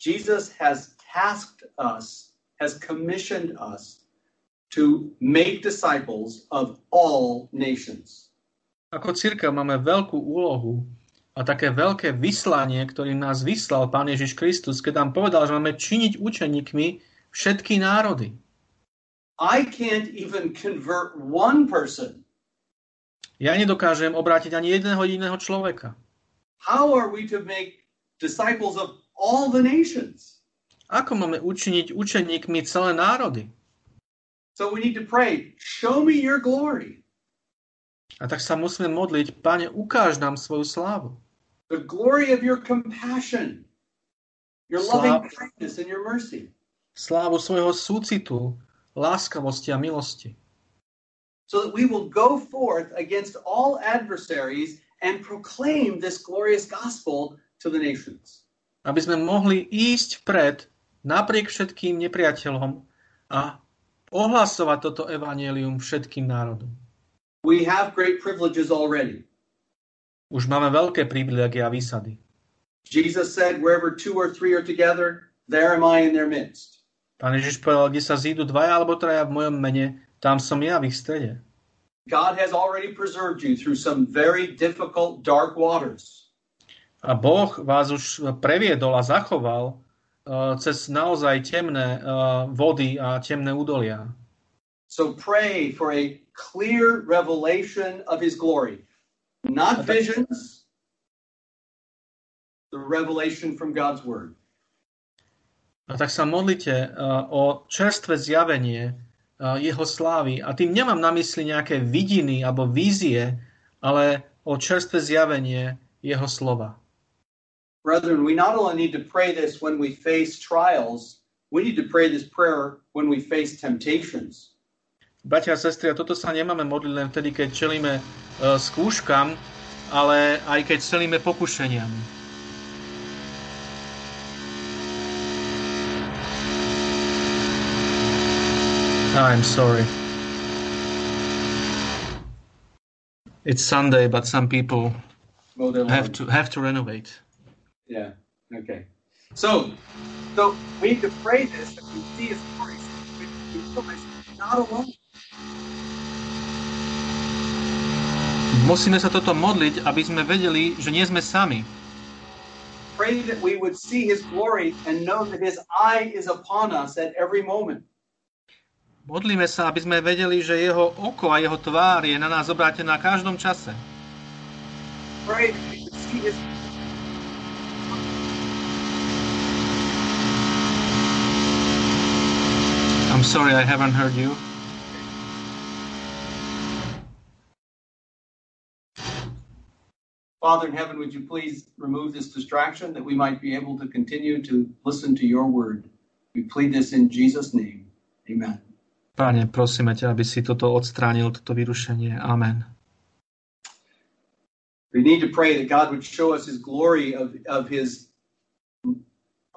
Jesus has tasked us, has commissioned us to make disciples of all nations. Ako církev máme veľkú úlohu a také veľké vyslanie, ktorým nás vyslal Pán Ježiš Kristus, keď nám povedal, že máme činiť učeníkmi všetky národy. I can't even convert one person. Ja nedokážem obrátiť ani jedného jediného človeka. How are we to make disciples of all the nations? Ako máme učiniť učeníkmi celé národy? So we need to pray, show me your glory. A tak sa musíme modliť, Pane, ukáž nám svoju slávu. The glory of your compassion, your loving kindness and your mercy. Slávu svojho súcitu, láskavosti a milosti. So that we will go forth against all adversaries and proclaim this glorious gospel to the nations. Aby sme mohli ísť vpred napriek všetkým nepriateľom a ohlasovať toto evanelium všetkým národom. We have great privileges already. Už máme veľké privilegia a výsady. Jesus said, wherever two or three are together, there am I in their midst. Pán Ježiš povedal, kde sa zídu dvaja alebo traja v mojom mene, tam som ja v ich strede. God has already preserved you through some very difficult, dark waters. A Boh vás už previedol a zachoval uh, cez naozaj temné uh, vody a temné údolia. So pray for a clear revelation of his glory. Not visions, the revelation from God's word. A tak sa modlite uh, o čerstvé zjavenie uh, jeho slávy. A tým nemám na mysli nejaké vidiny alebo vízie, ale o čerstvé zjavenie jeho slova. Brethren, we not only need to pray this when we face trials, we need to pray this prayer when we face temptations. Bratia a sestry, a toto sa nemáme modliť len vtedy, keď čelíme uh, skúškam, ale aj keď čelíme pokušeniam. I'm sorry. It's Sunday, but some people Mow their have to have to renovate. Yeah. Okay. So, so we need to pray this that we see His glory. We we realize we're not alone. Musíme sa toto modliť, aby sme vedeli, že nie sme sami. Pray that we would see His glory and know that His eye is upon us at every moment. Modlíme sa, aby sme vedeli, že jeho oko a jeho tvár je na nás obrátená v každom čase. Pray that we would see His I'm sorry, I haven't heard you. Father in heaven, would you please remove this distraction that we might be able to continue to listen to your word? We plead this in Jesus' name. Amen. Páne, prosíme ťa, aby si toto odstránil, toto vyrušenie. Amen. We need to pray that God would show us his glory of, of his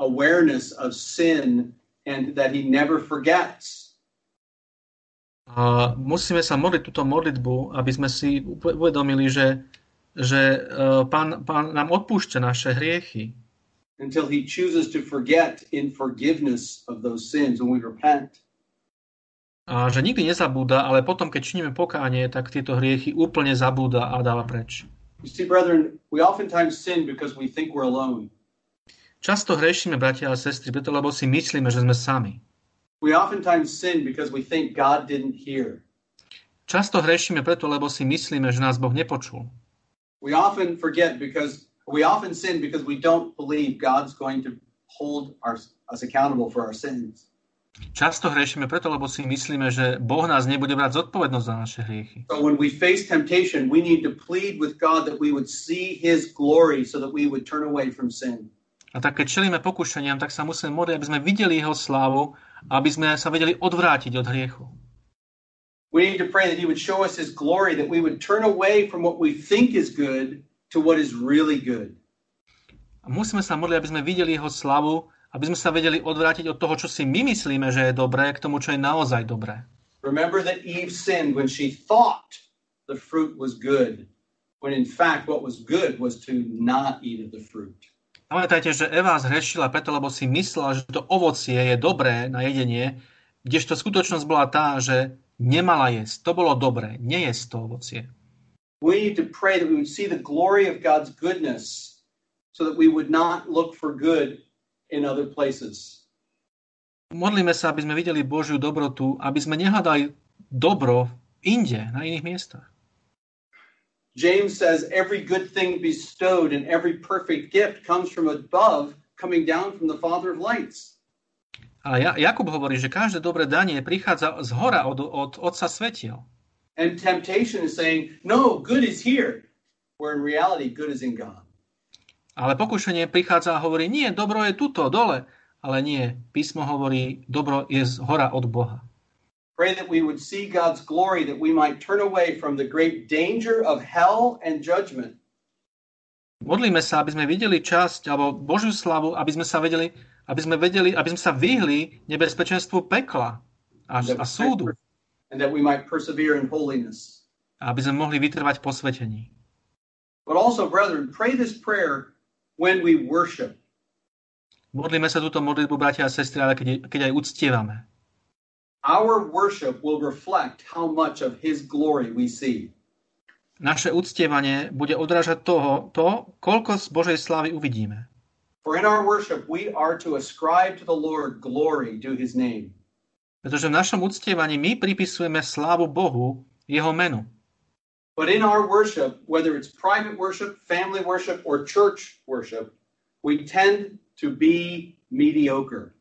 awareness of sin and that he never forgets. A musíme sa modliť túto modlitbu, aby sme si uvedomili, že, že e, pán, pán nám odpúšťa naše hriechy. until he chooses to forget in forgiveness of those sins when we repent. A že nikdy nezabúda, ale potom, keď činíme pokánie, tak tieto hriechy úplne zabúda a dáva preč. You see, brethren, we oftentimes sin because we think we're alone. Často hrešíme, bratia a sestry, preto lebo si myslíme, že sme sami. We oftentimes sin because we think God didn't hear. Často hrešíme preto, lebo si myslíme, že nás Boh nepočul. We often forget because we often sin because we don't believe God's going to hold our, us accountable for our sins. Často hrešíme preto, lebo si myslíme, že Boh nás nebude brať zodpovednosť za naše hriechy. So when we face temptation, we need to plead with God that we would see his glory so that we would turn away from sin. A tak keď čelíme pokušeniam, tak sa musíme modliť, aby sme videli jeho slávu, aby sme sa vedeli odvrátiť od hriechu. We need to pray that he would show us his glory, that we would turn away from what we think is good to what is really good. Musíme sa modliť, aby sme videli jeho slavu, aby sme sa vedeli odvrátiť od toho, čo si my myslíme, že je dobré, k tomu, čo je naozaj dobré. Remember that Eve sinned when she thought the fruit was good, when in fact what was good was to not eat of the fruit. Pamätajte, že Eva zhrešila preto, lebo si myslela, že to ovocie je dobré na jedenie, kdežto skutočnosť bola tá, že nemala jesť. To bolo dobré, nejesť to ovocie. We need to pray that we would see the glory of God's goodness so that we would not look for good in other places. Modlíme sa, aby sme videli Božiu dobrotu, aby sme nehľadali dobro inde, na iných miestach. James says, Every good thing bestowed and every perfect gift comes from above, coming down from the Father of lights. A Ja- Jakub hovorí, že každé dobré danie prichádza z hora od, od Otca svetiel. And temptation is saying, No, good is here, where in reality, good is in God. Ale pokušenie prichádza a hovorí, nie, dobro je tuto, dole. Ale nie, písmo hovorí, dobro je z hora od Boha. Pray that we would see God's glory, that we might turn away from the great danger of hell and judgment, Modlíme sa, aby sme videli časť alebo Božiu slavu, aby sme sa vedeli, aby sme vedeli, aby sme sa vyhli nebezpečenstvu pekla a, a súdu. per- and that we might persevere in holiness. A aby sme mohli vytrvať posvetení. But also, brethren, pray this prayer when we worship. Modlíme sa túto modlitbu, bratia a sestry, ale keď, keď aj uctievame. Our worship will reflect how much of His glory we see. Naše uctievanie bude odrážať toho, to, koľko z Božej slávy uvidíme. For in our worship, we are to ascribe to the Lord glory due His name. Pretože v našom uctievaní my pripisujeme slávu Bohu, jeho menu. But in our worship, whether it's private worship, family worship, or church worship, we tend to be mediocre.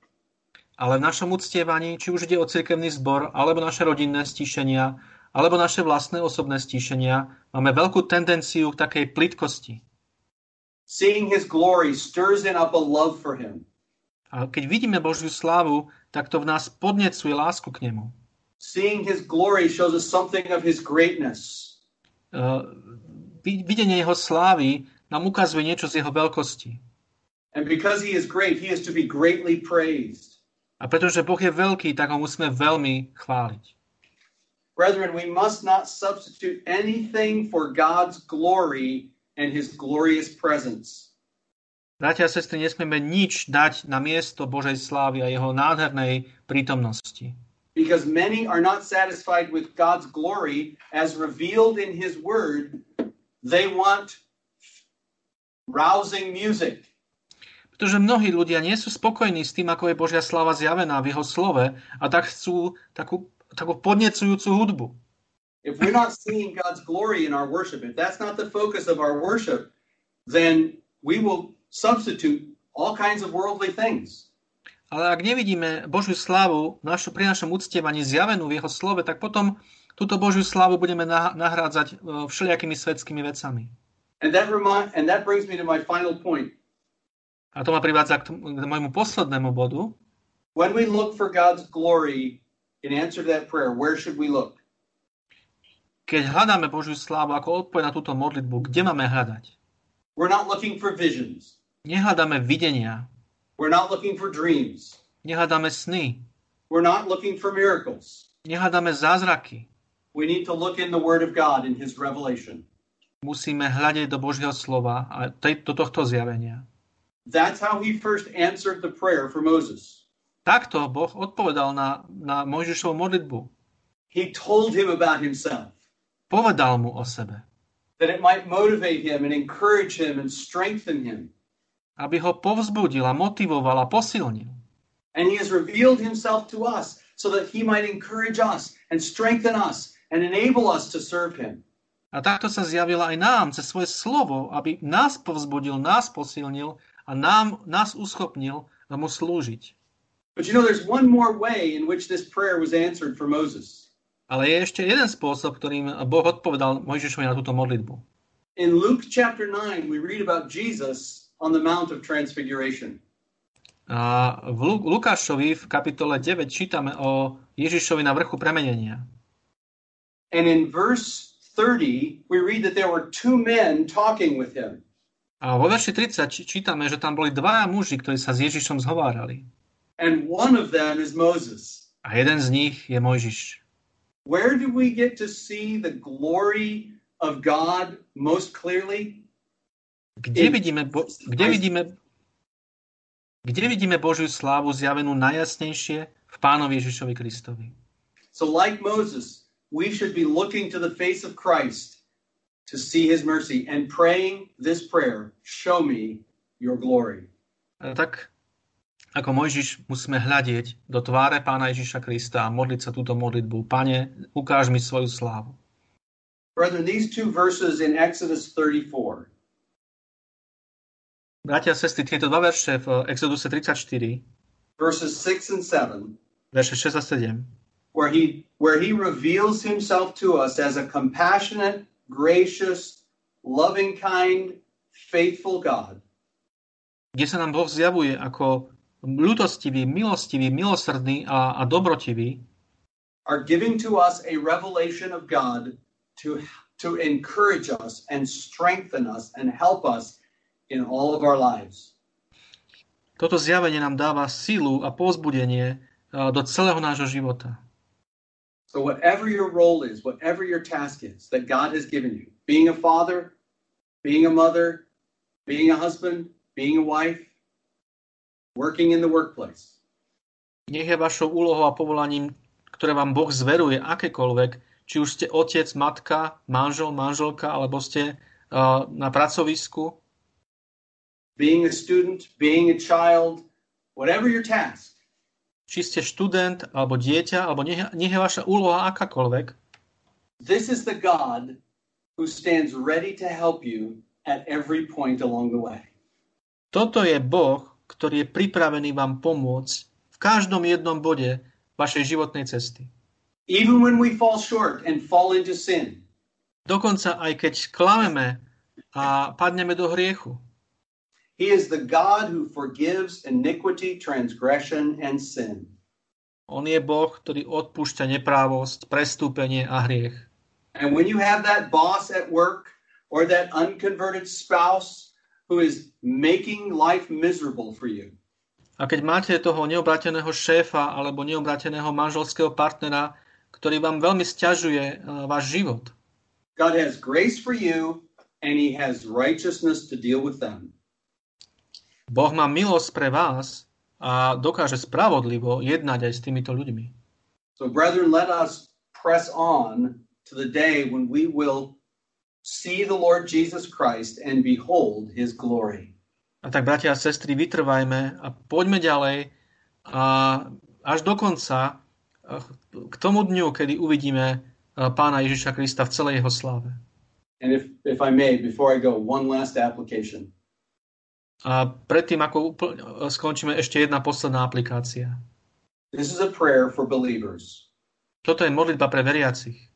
Ale v našom uctievaní, či už ide o cirkevný zbor, alebo naše rodinné stíšenia, alebo naše vlastné osobné stíšenia, máme veľkú tendenciu k takej plitkosti. Seeing His glory stirs in up a love for Him. A keď vidíme Božiu slávu, tak to v nás podnecuje lásku k nemu. Seeing His glory shows us something of His greatness. Uh, vid- videnie jeho slávy nám ukazuje niečo z jeho veľkosti. And because He is great, He is to be greatly praised. A pretože Boh je veľký, tak ho musíme veľmi chváliť. Brethren, we must not substitute anything for God's glory and His glorious presence. Bratia a sestry, nesmieme nič dať na miesto Božej slávy a jeho nádhernej prítomnosti. Because many are not satisfied with God's glory as revealed in His Word. They want rousing music. Pretože mnohí ľudia nie sú spokojní s tým, ako je Božia sláva zjavená v jeho slove a tak chcú takú, takú podnecujúcu hudbu. If we're not seeing God's glory in our worship, if that's not the focus of our worship, then we will substitute all kinds of worldly things. Ale ak nevidíme Božiu slávu našu, pri našom uctievaní zjavenú v jeho slove, tak potom túto Božiu slávu budeme nah- nahrádzať e, všelijakými svetskými vecami. And that remind, and that brings me to my final point. A to ma privádza k, tomu, k môjmu poslednému bodu. When we look for God's glory in answer to that prayer, where should we look? Keď hľadáme Božiu slávu ako odpoveď na túto modlitbu, kde máme hľadať? We're not looking for visions. Nehľadáme videnia, We're not looking for dreams. nehľadáme sny, We're not looking for miracles. nehľadáme zázraky. We need to look in the Word of God in His revelation. Musíme hľadať do Božieho slova a tej, do tohto zjavenia. That's how He first answered the prayer for Moses. Takto Boh odpovedal na, na Mojžišovu modlitbu. He told him about Himself, Povedal mu o sebe, that it might motivate him and encourage him and strengthen him. aby ho povzbudil a motivoval a posilnil. And He has revealed Himself to us so that He might encourage us and strengthen us and enable us to serve Him. A takto sa zjavil aj nám cez svoje slovo, aby nás povzbudil, nás posilnil a nám, nás uschopnil mu slúžiť. But you know, there's one more way in which this prayer was answered for Moses. Ale je ešte jeden spôsob, ktorým Boh odpovedal Mojžišovi na túto modlitbu. In Luke chapter 9, we read about Jesus on the Mount of Transfiguration. A v Lu- Lukášovi v kapitole 9 čítame o Ježišovi na vrchu premenenia. And in verse 30, we read that there were two men talking with him. A vo verši 30 či- čítame, že tam boli dvaja muži, ktorí sa s Ježišom zhovárali. And one of them is Moses. A jeden z nich je Mojžiš. Where do we get to see the glory of God most clearly? Kde vidíme, bo, kde vidíme, kde vidíme Božiu slávu zjavenú najjasnejšie v Pánovi Ježišovi Kristovi? So, like Moses, we should be looking to the face of Christ to see his mercy and praying this prayer Show me your glory. A tak Ako Mojžiš musíme hľadieť do tváre Pána Ježiša Krista a modliť sa túto modlitbu. Pane, ukáž mi svoju slávu. Brethren, these two verses in Exodus 34 Bratia a sestry, tieto dva verše v Exoduse 34, verses 6 and 7, verše 6 a 7, where he where he reveals himself to us as a compassionate, gracious, loving kind, faithful God. kde sa nám Boh zjavuje ako ľutostivý, milostivý, milosrdný a, a dobrotivý, are giving to us a revelation of God to to encourage us and strengthen us and help us in all of our lives. toto zjavenie nám dáva silu a povzbudenie a, do celého nášho života. So whatever your role is, whatever your task is that God has given you, being a father, being a mother, being a husband, being a wife, working in the workplace, Nech je vašou úlohou a povolaním, ktoré vám Boh zveruje, akékoľvek, či už ste otec, matka, manžel, manželka, alebo ste uh, na pracovisku, being a student, being a child, whatever your task, či ste študent, alebo dieťa, alebo nech, nech je vaša úloha akákoľvek, this is the God who stands ready to help you at every point along the way. toto je Boh, ktorý je pripravený vám pomôcť v každom jednom bode vašej životnej cesty. Even when we fall short and fall into sin, Dokonca aj keď klameme a padneme do hriechu. He is the God who forgives iniquity, transgression, and sin. On je Boh, ktorý odpúšťa neprávosť, prestúpenie a hriech. And when you have that boss at work or that unconverted spouse who is making life miserable for you, A keď máte toho neobráteného šéfa alebo neobráteného manželského partnera, ktorý vám veľmi stiažuje eh, váš život, God has grace for you and He has righteousness to deal with them. Boh má milosť pre vás a dokáže spravodlivo jednať aj s týmito ľuďmi. So, brethren, let us press on to the day when we will see the Lord Jesus Christ and behold His glory. A tak, bratia a sestry, vytrvajme a poďme ďalej a až do konca eh, k tomu dňu, kedy uvidíme eh, pána Ježiša Krista v celej jeho sláve. And if, if I may, before I go, one last application. A predtým, ako úpl- skončíme, ešte jedna posledná aplikácia. This is a prayer for believers. Toto je modlitba pre veriacich.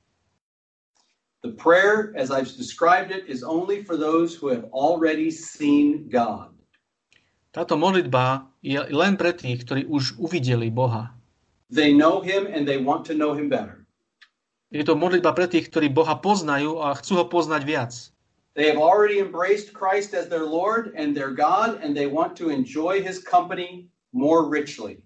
The prayer, as I've described it, is only for those who have already seen God. Táto modlitba je len pre tých, ktorí už uvideli Boha. They know Him and they want to know Him better. Je to modlitba pre tých, ktorí Boha poznajú a chcú ho poznať viac. They have already embraced Christ as their Lord and their God, and they want to enjoy His company more richly.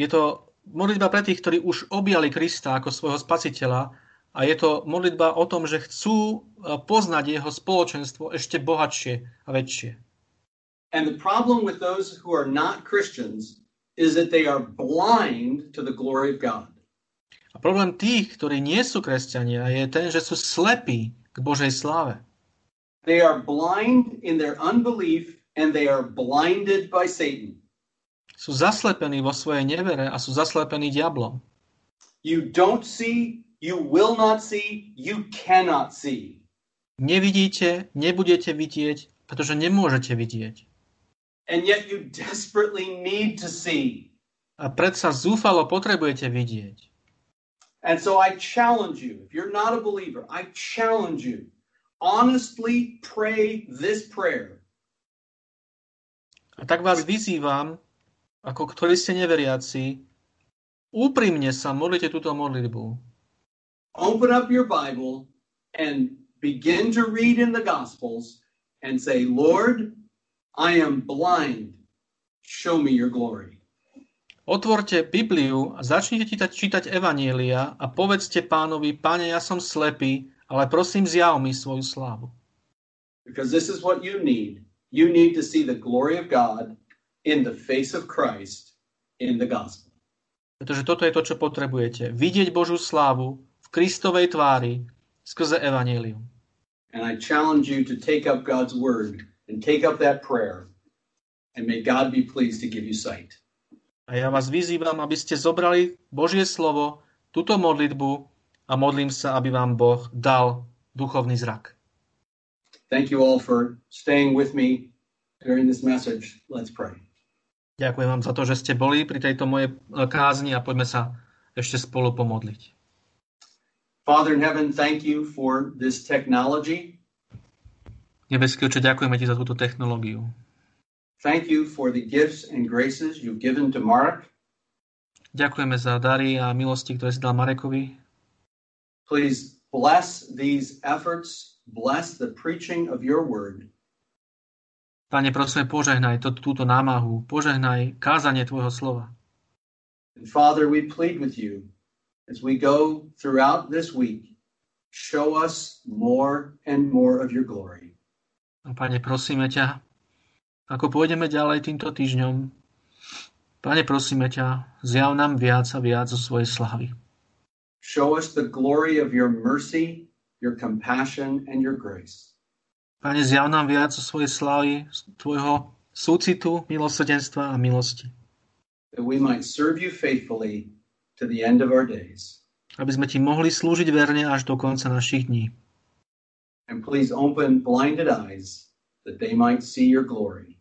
Je to modlitba pre tých, ktorí už objali Krista ako svojho spasiteľa a je to modlitba o tom, že chcú e, poznať jeho spoločenstvo ešte bohatšie a väčšie. And the problem with those who are not Christians is that they are blind to the glory of God. A problém tých, ktorí nie sú kresťania, je ten, že sú slepí k Božej sláve. They are blind in their unbelief and they are blinded by Satan. Sú zaslepení vo svojej nevere a sú zaslepení diablom. You don't see, you will not see, you cannot see. Nevidíte, nebudete vidieť, pretože nemôžete vidieť. And yet you desperately need to see. A predsa zúfalo potrebujete vidieť. And so I challenge you, if you're not a believer, I challenge you, honestly pray this prayer. A tak vás vyzývam, ako ktorí ste neveriaci, úprimne sa modlite túto modlitbu. Open up your Bible and begin to read in the Gospels and say, Lord, I am blind. Show me your glory. Otvorte Bibliu a začnite čítať, čítať Evanielia a povedzte pánovi, páne, ja som slepý, ale prosím, zjav mi svoju slávu. Because this is what you need. You need to see the glory of God in the face of Christ in the gospel. Pretože toto je to, čo potrebujete. Vidieť Božú slávu Kristovej tvári skrze Evanielium. And I challenge you to take up God's word and take up that prayer And may God be pleased to give you sight. A ja vás vyzývam, aby ste zobrali Božie slovo, túto modlitbu a modlím sa, aby vám Boh dal duchovný zrak. Thank you all for staying with me during this message. Let's pray. Ďakujem vám za to, že ste boli pri tejto mojej kázni a poďme sa ešte spolu pomodliť. Father in heaven, thank you for this technology. Nebeský oče, ďakujeme ti za túto technológiu. Thank you for the gifts and graces you've given to Mark. Ďakujeme za dary a milosti, ktoré si dal Marekovi. Please bless these efforts, bless the preaching of your word. Pane, prosíme, požehnaj to, túto námahu, požehnaj kázanie Tvojho slova. And Father, we plead with you as we go throughout this week, show us more and more of your glory. A Pane, prosíme ťa, ako pôjdeme ďalej týmto týždňom, Pane, prosíme ťa, zjav nám viac a viac zo svojej slávy. Show us the glory of your mercy, your compassion, and your grace. Pane, zjav nám viac zo svojej slávy, z Tvojho súcitu, milosrdenstva a milosti. that we might serve you faithfully to the end of our days. Aby sme Ti mohli slúžiť verne až do konca našich dní. And please open blinded eyes that they might see your glory.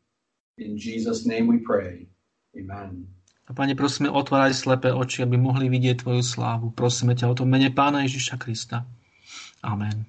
In Jesus' name we pray. Amen. A Pane, prosíme, otváraj slepé oči, aby mohli vidieť Tvoju slávu. Prosíme ťa o to mene Pána Ježiša Krista. Amen.